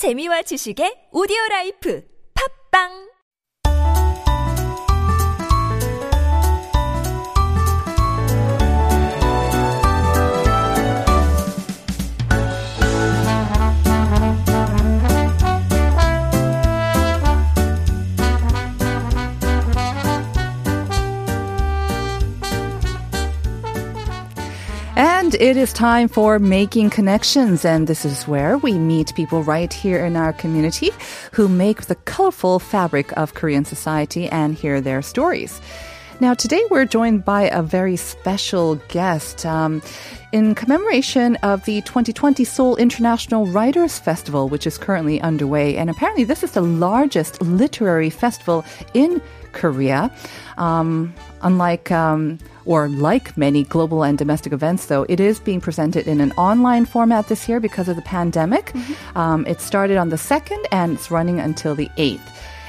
재미와 지식의 오디오 라이프. 팝빵 And it is time for Making Connections, and this is where we meet people right here in our community who make the colorful fabric of Korean society and hear their stories. Now, today we're joined by a very special guest. Um, in commemoration of the 2020 Seoul International Writers Festival, which is currently underway. And apparently, this is the largest literary festival in Korea. Um, unlike um, or like many global and domestic events, though, it is being presented in an online format this year because of the pandemic. Um, it started on the 2nd and it's running until the 8th.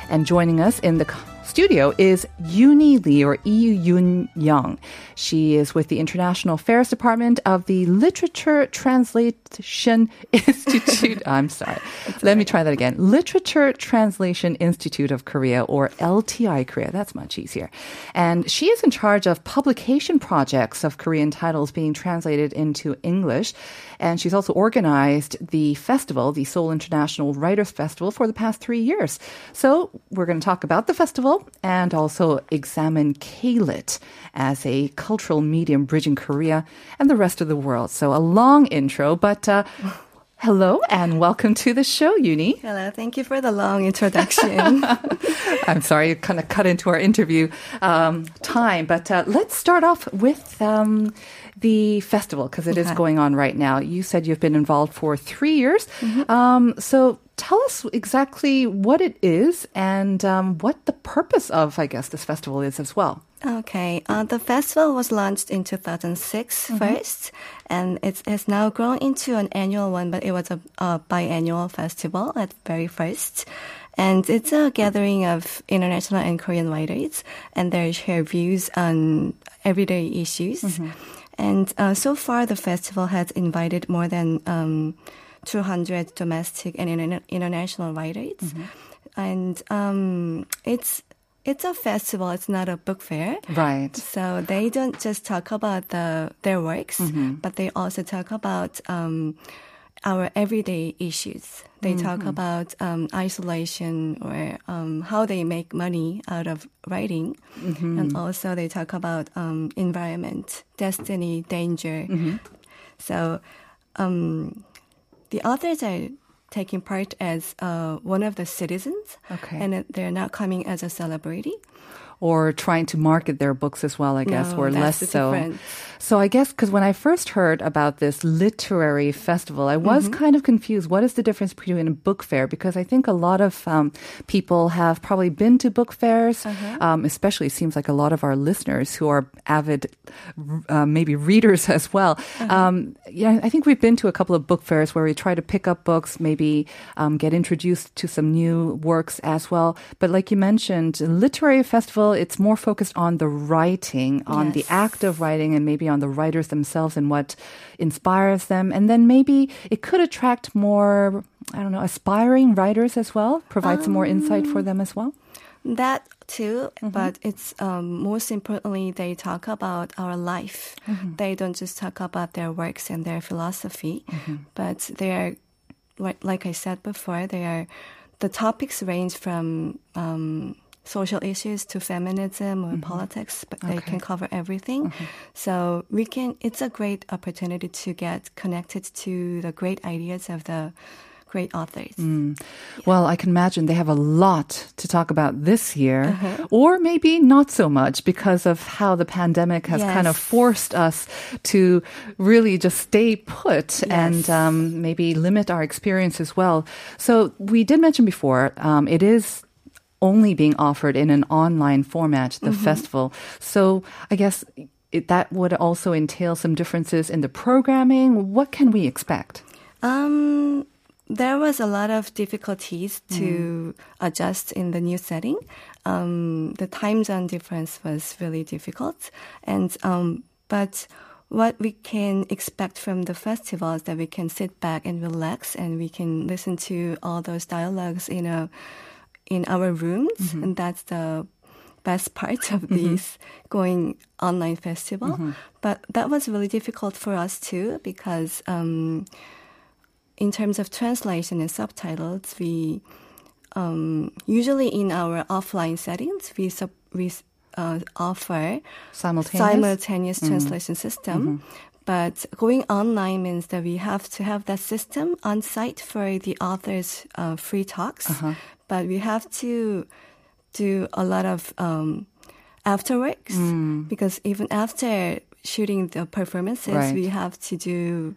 And joining us in the studio is Yuni Lee or Yu Yun Young. She is with the International Affairs Department of the Literature Translation Institute. I'm sorry. Let me try that again. Literature Translation Institute of Korea or LTI Korea. That's much easier. And she is in charge of publication projects of Korean titles being translated into English. And she's also organized the festival, the Seoul International Writers Festival, for the past three years. So we're going to talk about the festival and also examine K-Lit as a cultural medium bridging Korea and the rest of the world. So a long intro, but uh, hello and welcome to the show, Uni. Hello, thank you for the long introduction. I'm sorry, you kind of cut into our interview um, time, but uh, let's start off with um, the festival because it is Okay. going on right now. You said you've been involved for three years. Um, so tell us exactly what it is and um, what the purpose of, I guess, this festival is as well. okay, uh, the festival was launched in 2006 first, and it's, it's now grown into an annual one, but it was a, a biannual festival at very first. And it's a gathering of international and Korean writers, and they share views on everyday issues. And uh, so far, the festival has invited more than um, 200 domestic and interna- international writers. And um, it's it's a festival. It's not a book fair. Right. So they don't just talk about the their works, but they also talk about um, our everyday issues. They talk about um, isolation or um, how they make money out of writing, and also they talk about um, environment, destiny, danger. So um, the authors are taking part as uh, one of the citizens, Okay. and they're not coming as a celebrity. Or trying to market their books as well, I guess, No, or less so. difference. So I guess because when I first heard about this literary festival, I was Mm-hmm. kind of confused. What is the difference between a book fair? Because I think a lot of um, people have probably been to book fairs, Uh-huh. um, especially it seems like a lot of our listeners who are avid, uh, maybe readers as well. Uh-huh. Um, yeah, I think we've been to a couple of book fairs where we try to pick up books, maybe um, get introduced to some new works as well. But like you mentioned, literary festival, it's more focused on the writing, on the act of writing, and maybe on the writers themselves and what inspires them. And then maybe it could attract more, I don't know, aspiring writers as well, provide some more insight for them as well. That too, but it's um, most importantly they talk about our life. They don't just talk about their works and their philosophy, but they are, like, like I said before, they are the topics range from um, social issues to feminism or politics, but they can cover everything. So we can. It's a great opportunity to get connected to the great ideas of the great authors. Well, I can imagine they have a lot to talk about this year, Uh-huh. or maybe not so much because of how the pandemic has kind of forced us to really just stay put and um, maybe limit our experience as well. So we did mention before, um, it is only being offered in an online format, the Mm-hmm. festival. So I guess it, that would also entail some differences in the programming. What can we expect? Um, there was a lot of difficulties to adjust in the new setting. Um, the time zone difference was really difficult, and um, but what we can expect from the festival is that we can sit back and relax and we can listen to all those dialogues in a in our rooms Mm-hmm. and that's the best part of this going online festival Mm-hmm. but that was really difficult for us too because um, in terms of translation and subtitles we um, usually in our offline settings we sub- we uh, offer Simultaneous? simultaneous translation system. But going online means that we have to have that system on site for the author's uh, free talks. But we have to do a lot of um, afterworks because even after shooting the performances, Right. we have to do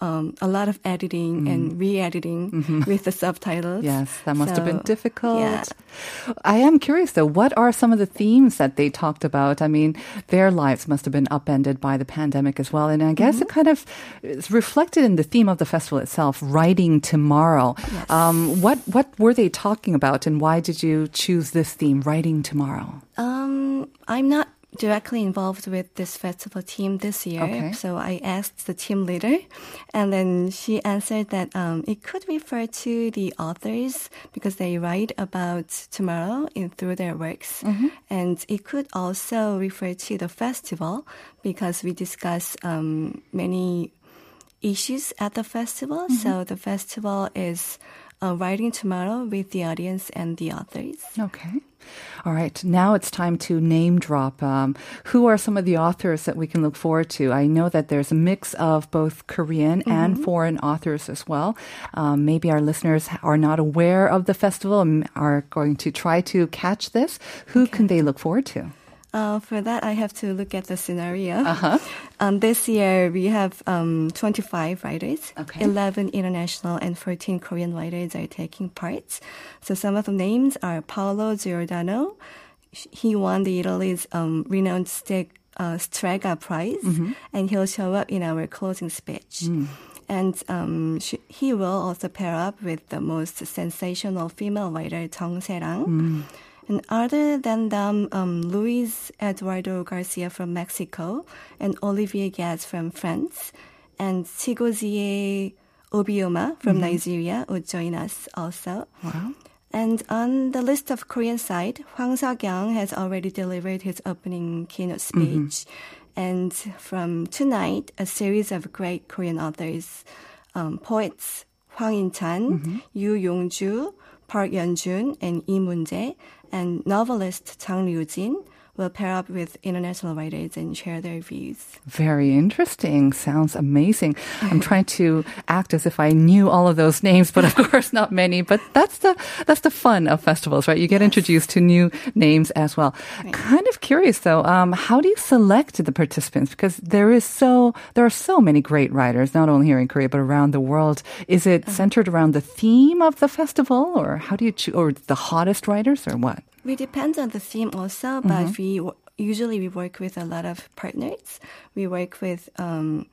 um, a lot of editing and re-editing with the subtitles. Yes, that must have been difficult. yeah. I am curious though, what are some of the themes that they talked about? I mean, their lives must have been upended by the pandemic as well. And I guess Mm-hmm. it kind of is reflected in the theme of the festival itself, writing tomorrow. Yes. Um, what, what were they talking about and why did you choose this theme, writing tomorrow? Um, I'm not directly involved with this festival team this year, Okay. so I asked the team leader, and then she answered that um, it could refer to the authors because they write about tomorrow in through their works, and it could also refer to the festival because we discuss um, many issues at the festival. So the festival is uh, writing tomorrow with the audience and the authors. Okay. All right. Now it's time to name drop. Um, who are some of the authors that we can look forward to? I know that there's a mix of both Korean and foreign authors as well. Um, maybe our listeners are not aware of the festival and are going to try to catch this. Who can they look forward to? Uh, for that, I have to look at the scenario. Uh-huh. Um, this year, we have um, 25 writers. Okay. 11 international and 14 Korean writers are taking part. So some of the names are Paolo Giordano. He won the Italy's um, renowned Steg, uh, Strega Prize, and he'll show up in our closing speech. And um, she, he will also pair up with the most sensational female writer, Jung Se-rang. And other than them, um, Luis Eduardo Garcia from Mexico and Olivier Guez from France and Chigozie Obioma from Nigeria would join us also. Wow. And on the list of Korean side, Hwang Sok-yong has already delivered his opening keynote speech. And from tonight, a series of great Korean authors, um, poets Hwang In-chan, Yu Yong-ju, Park Yeon-jun, and Lee Moon-jae, and novelist Chang Ryu-jin will pair up with international writers and share their views. Very interesting. Sounds amazing. I'm trying to act as if I knew all of those names, but of course not many. But that's the that's the fun of festivals, right? You get introduced to new names as well. Kind of curious though, um, how do you select the participants? Because there is so there are so many great writers, not only here in Korea but around the world. Is it centered around the theme of the festival, or how do you choose, or the hottest writers, or what? We depend on the theme also, Mm-hmm. but we usually we work with a lot of partners. We work with um,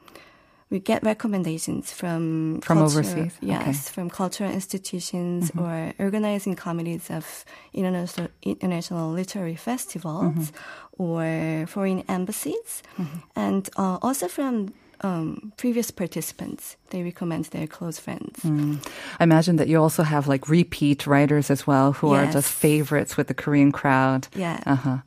we get recommendations from From culture- overseas? Yes, Okay. Mm-hmm. from cultural institutions or organizing committees of international international literary festivals Mm-hmm. or foreign embassies, and uh, also from um, previous participants. They recommend their close friends. Mm. I imagine that you also have like repeat writers as well who are Yes. just favorites with the Korean crowd. Yeah. Uh huh.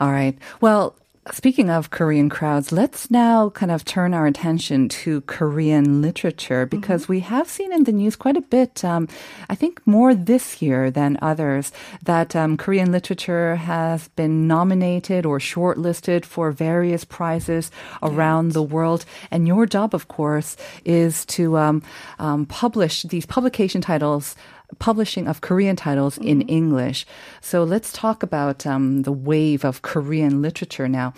All right. Well, speaking of Korean crowds, let's now kind of turn our attention to Korean literature because we have seen in the news quite a bit, um, I think more this year than others, that um, Korean literature has been nominated or shortlisted for various prizes around the world. And your job, of course, is to um, um, publish these publication titles publishing of Korean titles in English. So let's talk about um, the wave of Korean literature now.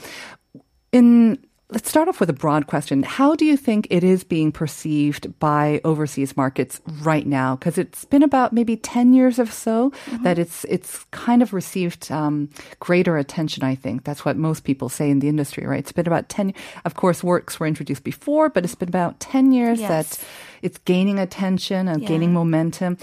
In Let's start off with a broad question. How do you think it is being perceived by overseas markets right now? Because it's been about maybe 10 years or so that it's it's kind of received um, greater attention, I think. That's what most people say in the industry, right? It's been about 10, of course, works were introduced before, but it's been about 10 years Yes. that it's gaining attention and Yeah. gaining momentum.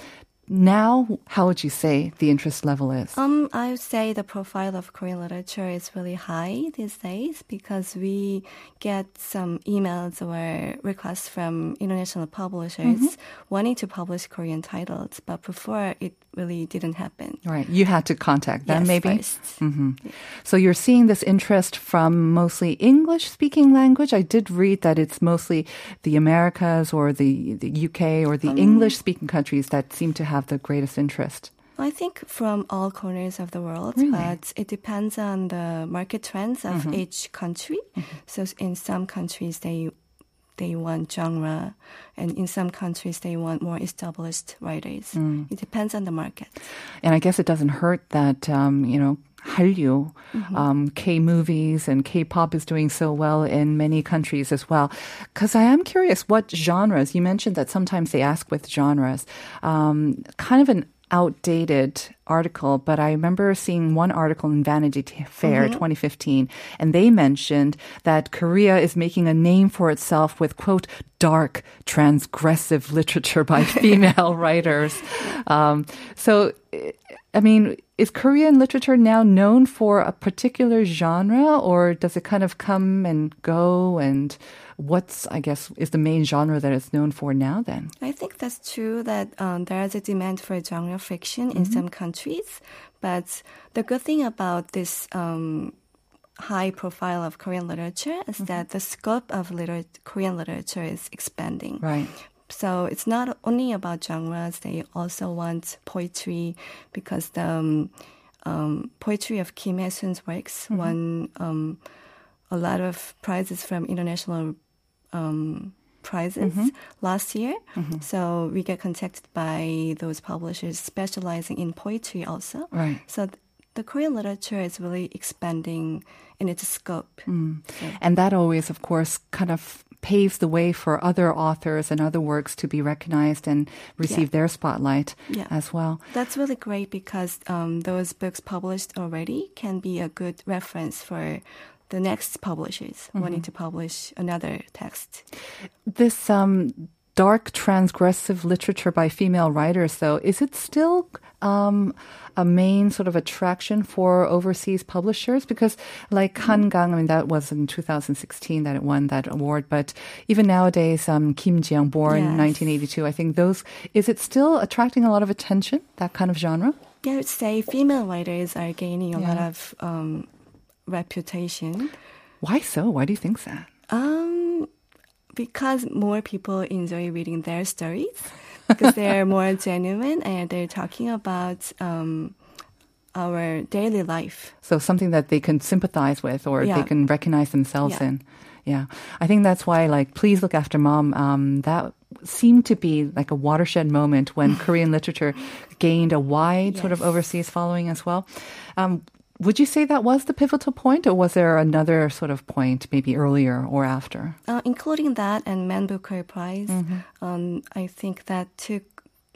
Now, how would you say the interest level is? Um, I would say the profile of Korean literature is really high these days because we get some emails or requests from international publishers Mm-hmm. wanting to publish Korean titles, but before it really didn't happen. right. You had to contact them, Yes, maybe? first. So you're seeing this interest from mostly English speaking language. I did read that it's mostly the Americas or the, the UK or the Um, English speaking countries that seem to have the greatest interest. I think from all corners of the world, Really? but it depends on the market trends of Mm-hmm. each country. So in some countries they they want genre, and in some countries they want more established writers. Mm. It depends on the market. And I guess it doesn't hurt that, um, you know, Hallyu, um, K movies and K pop is doing so well in many countries as well. Because I am curious what genres, you mentioned that sometimes they ask with genres, um, kind of an outdated article, but I remember seeing one article in Vanity Fair 2015, and they mentioned that Korea is making a name for itself with, quote, dark, transgressive literature by female writers. Um, so, I mean, is Korean literature now known for a particular genre, or does it kind of come and go? And what's, I guess, is the main genre that it's known for now then? I think that's true that um, there is a demand for genre fiction in some countries, but the good thing about this um, high profile of Korean literature is that the scope of liter- Korean literature is expanding. Right. So it's not only about genres; they also want poetry because the um, um, poetry of Kim Hyesoon's works won um, a lot of prizes from international um, prizes last year. So we get contacted by those publishers specializing in poetry also. Right. So the Korean literature is really expanding in its scope. So- And that always, of course, kind of paves the way for other authors and other works to be recognized and receive their spotlight Yeah. as well. That's really great because um, those books published already can be a good reference for the next publishers wanting to publish another text. This um, dark transgressive literature by female writers, though, is it still um, a main sort of attraction for overseas publishers? Because, like Han Gang, I mean, that was in 2016 that it won that award, but even nowadays, um, Kim Jiyoung, born Yes. 1982, I think those, is it still attracting a lot of attention, that kind of genre? Yeah, I would say female writers are gaining a lot of um, reputation. Why so? Why do you think that? Um, because more people enjoy reading their stories because they're more genuine and they're talking about um, our daily life. So something that they can sympathize with or they can recognize themselves Yeah. in. Yeah. I think that's why, like, Please Look After Mom, um, that seemed to be like a watershed moment when Korean literature gained a wide sort of overseas following as well. Um, would you say that was the pivotal point, or was there another sort of point, maybe earlier or after? Uh, including that and Man Booker Prize, um, I think that took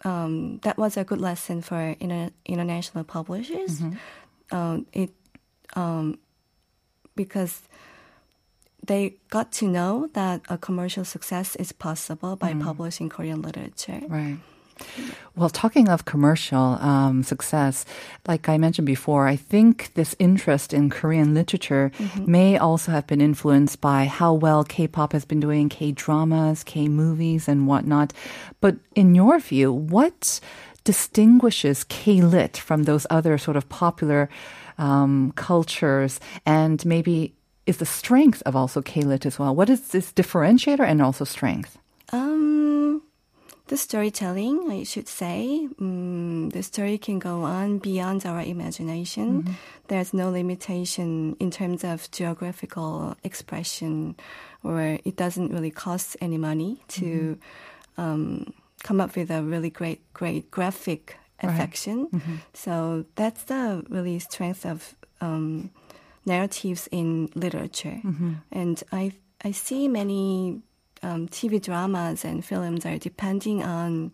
um, that was a good lesson for inter- international publishers. Um, it um, because they got to know that a commercial success is possible by publishing Korean literature. Right. Well, talking of commercial um, success, like I mentioned before, I think this interest in Korean literature may also have been influenced by how well K-pop has been doing, K-dramas, K-movies, and whatnot. But in your view, what distinguishes K-lit from those other sort of popular um, cultures, and maybe is the strength of also K-lit as well? What is this differentiator and also strength? Um, the storytelling, I should say, um, the story can go on beyond our imagination. There's no limitation in terms of geographical expression, or it doesn't really cost any money to um, come up with a really great, great graphic affection. So that's the really strength of um, narratives in literature, and I I see many um, TV dramas and films are depending on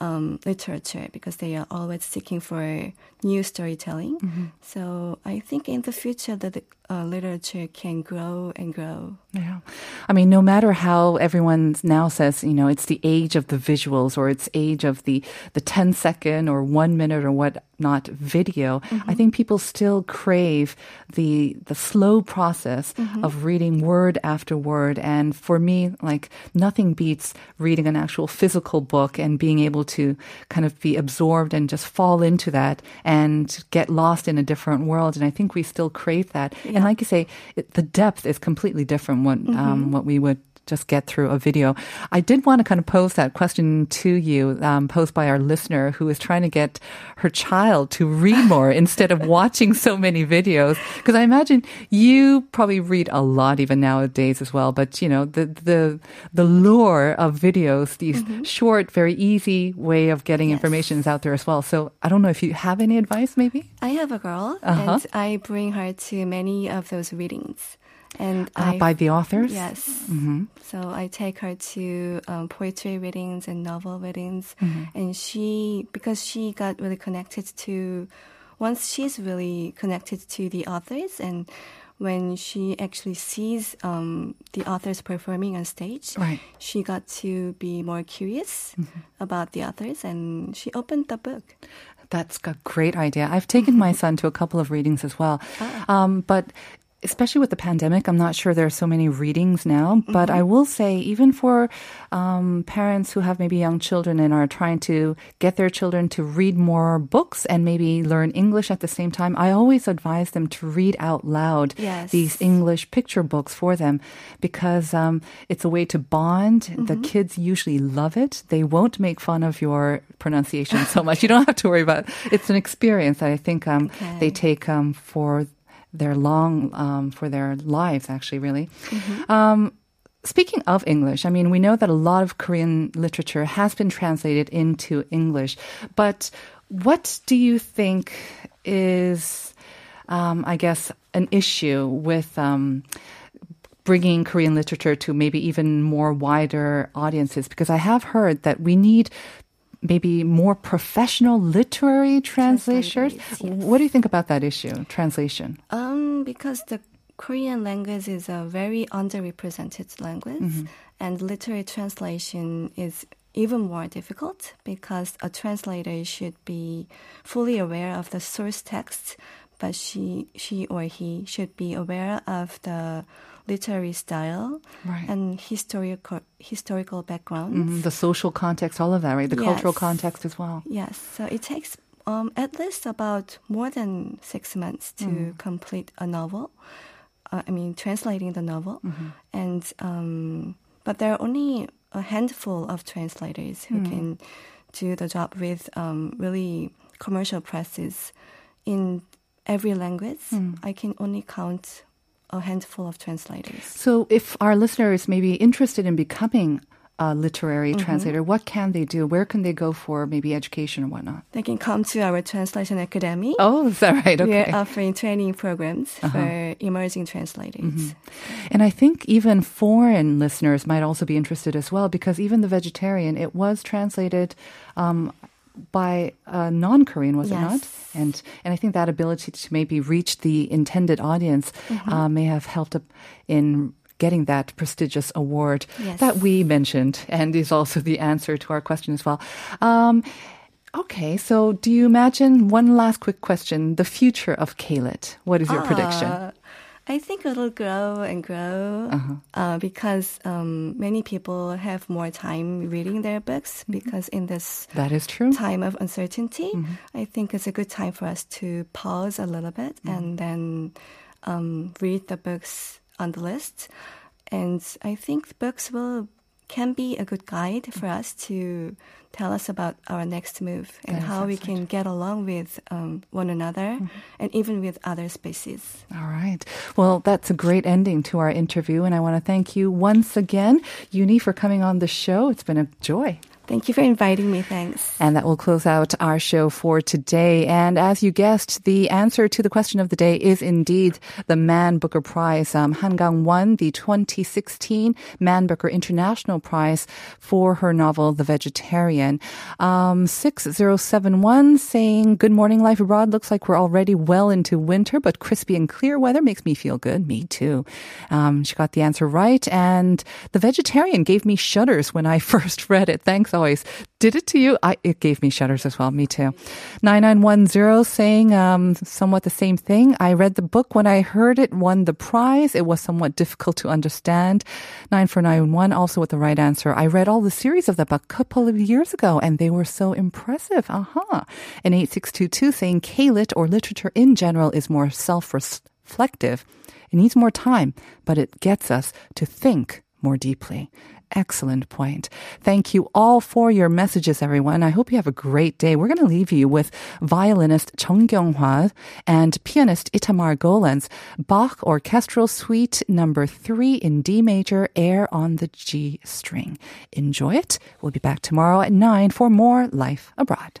um, literature because they are always seeking for new storytelling. So I think in the future that uh, literature can grow and grow. Yeah. I mean, no matter how everyone now says, you know, it's the age of the visuals or it's age of the, the 10 second or one minute or what not video, I mm-hmm. think people still crave the, the slow process mm-hmm. of reading word after word. And for me, like nothing beats reading an actual physical book and being able to kind of be absorbed and just fall into that and get lost in a different world. And I think we still crave that. And like you say, it, the depth is completely different what um, what we would just get through a video. I did want to kind of pose that question to you, um, posed by our listener who is trying to get her child to read more instead of watching so many videos. Because I imagine you probably read a lot even nowadays as well. But you know the the the lure of videos, these short, very easy way of getting Yes. information is out there as well. So I don't know if you have any advice, maybe. I have a girl, Uh-huh. and I bring her to many of those readings. And Uh, I by the authors. Yes. So I take her to um, poetry readings and novel readings, and she because she got really connected to. Once she's really connected to the authors, and when she actually sees um, the authors performing on stage, Right. she got to be more curious about the authors, and she opened the book. That's a great idea. I've taken my son to a couple of readings as well. Um, but especially with the pandemic, I'm not sure there are so many readings now. But I will say, even for um, parents who have maybe young children and are trying to get their children to read more books and maybe learn English at the same time, I always advise them to read out loud Yes. these English picture books for them because um, it's a way to bond. The kids usually love it. They won't make fun of your pronunciation so much. You don't have to worry about it. It's an experience that I think um, they take um, for their long, um, for their lives, actually, really. Um, Speaking of English, I mean, we know that a lot of Korean literature has been translated into English, but what do you think is, um, I guess, an issue with um, bringing Korean literature to maybe even more wider audiences? Because I have heard that we need maybe more professional literary translators. Yes. What do you think about that issue, translation? Um, because the Korean language is a very underrepresented language, and literary translation is even more difficult because a translator should be fully aware of the source text, but she, she or he should be aware of the literary style Right. and historical historical background. Mhm, The social context, all of that, right? The cultural context as well. Yes, so it takes um, at least about more than six months to complete a novel. Uh, I mean, translating the novel, and um, but there are only a handful of translators who can do the job with um, really commercial presses in every language. I can only count a handful of translators. So, if our listeners may be interested in becoming a literary mm-hmm. translator, what can they do? Where can they go for maybe education or whatnot? They can come to our translation academy. Oh, is that right? Okay. We're offering training programs uh-huh. for emerging translators. Mm-hmm. And I think even foreign listeners might also be interested as well, because even The Vegetarian, it was translated um, by a non-Korean, was it not? And and I think that ability to maybe reach the intended audience uh, may have helped in getting that prestigious award Yes. that we mentioned, and is also the answer to our question as well. Um, Okay, so do you imagine one last quick question? The future of K-lit. What is your prediction? I think it'll grow and grow uh, because um, many people have more time reading their books because in this That is true. time of uncertainty, I think it's a good time for us to pause a little bit and then um, read the books on the list. And I think books will can be a good guide for us to tell us about our next move and how we can get along with um, one another and even with other species. All right. Well, that's a great ending to our interview, and I want to thank you once again, Uni, for coming on the show. It's been a joy. Thank you for inviting me. Thanks. And that will close out our show for today. And as you guessed, the answer to the question of the day is indeed the Man Booker Prize. Um, Han Gang won the 2016 Man Booker International Prize for her novel, The Vegetarian. Um, 6071 saying, Good morning, Life Abroad. Looks like we're already well into winter, but crispy and clear weather makes me feel good. Me too. Um, she got the answer right. And The Vegetarian gave me shudders when I first read it. Thanks always. Did it to you? I, it gave me shudders as well. Me too. 9910 saying um, somewhat the same thing. I read the book when I heard it won the prize. It was somewhat difficult to understand. 9491 also with the right answer. I read all the series of the book a couple of years ago and they were so impressive. Aha. Uh-huh. And 8622 saying K-lit or literature in general is more self-reflective. It needs more time, but it gets us to think more deeply. Excellent point. Thank you all for your messages, everyone. I hope you have a great day. We're going to leave you with violinist Chung Kyung-wha and pianist Itamar Golan's Bach Orchestral Suite number three in D major, air on the G string. Enjoy it. We'll be back tomorrow at nine for more Life Abroad.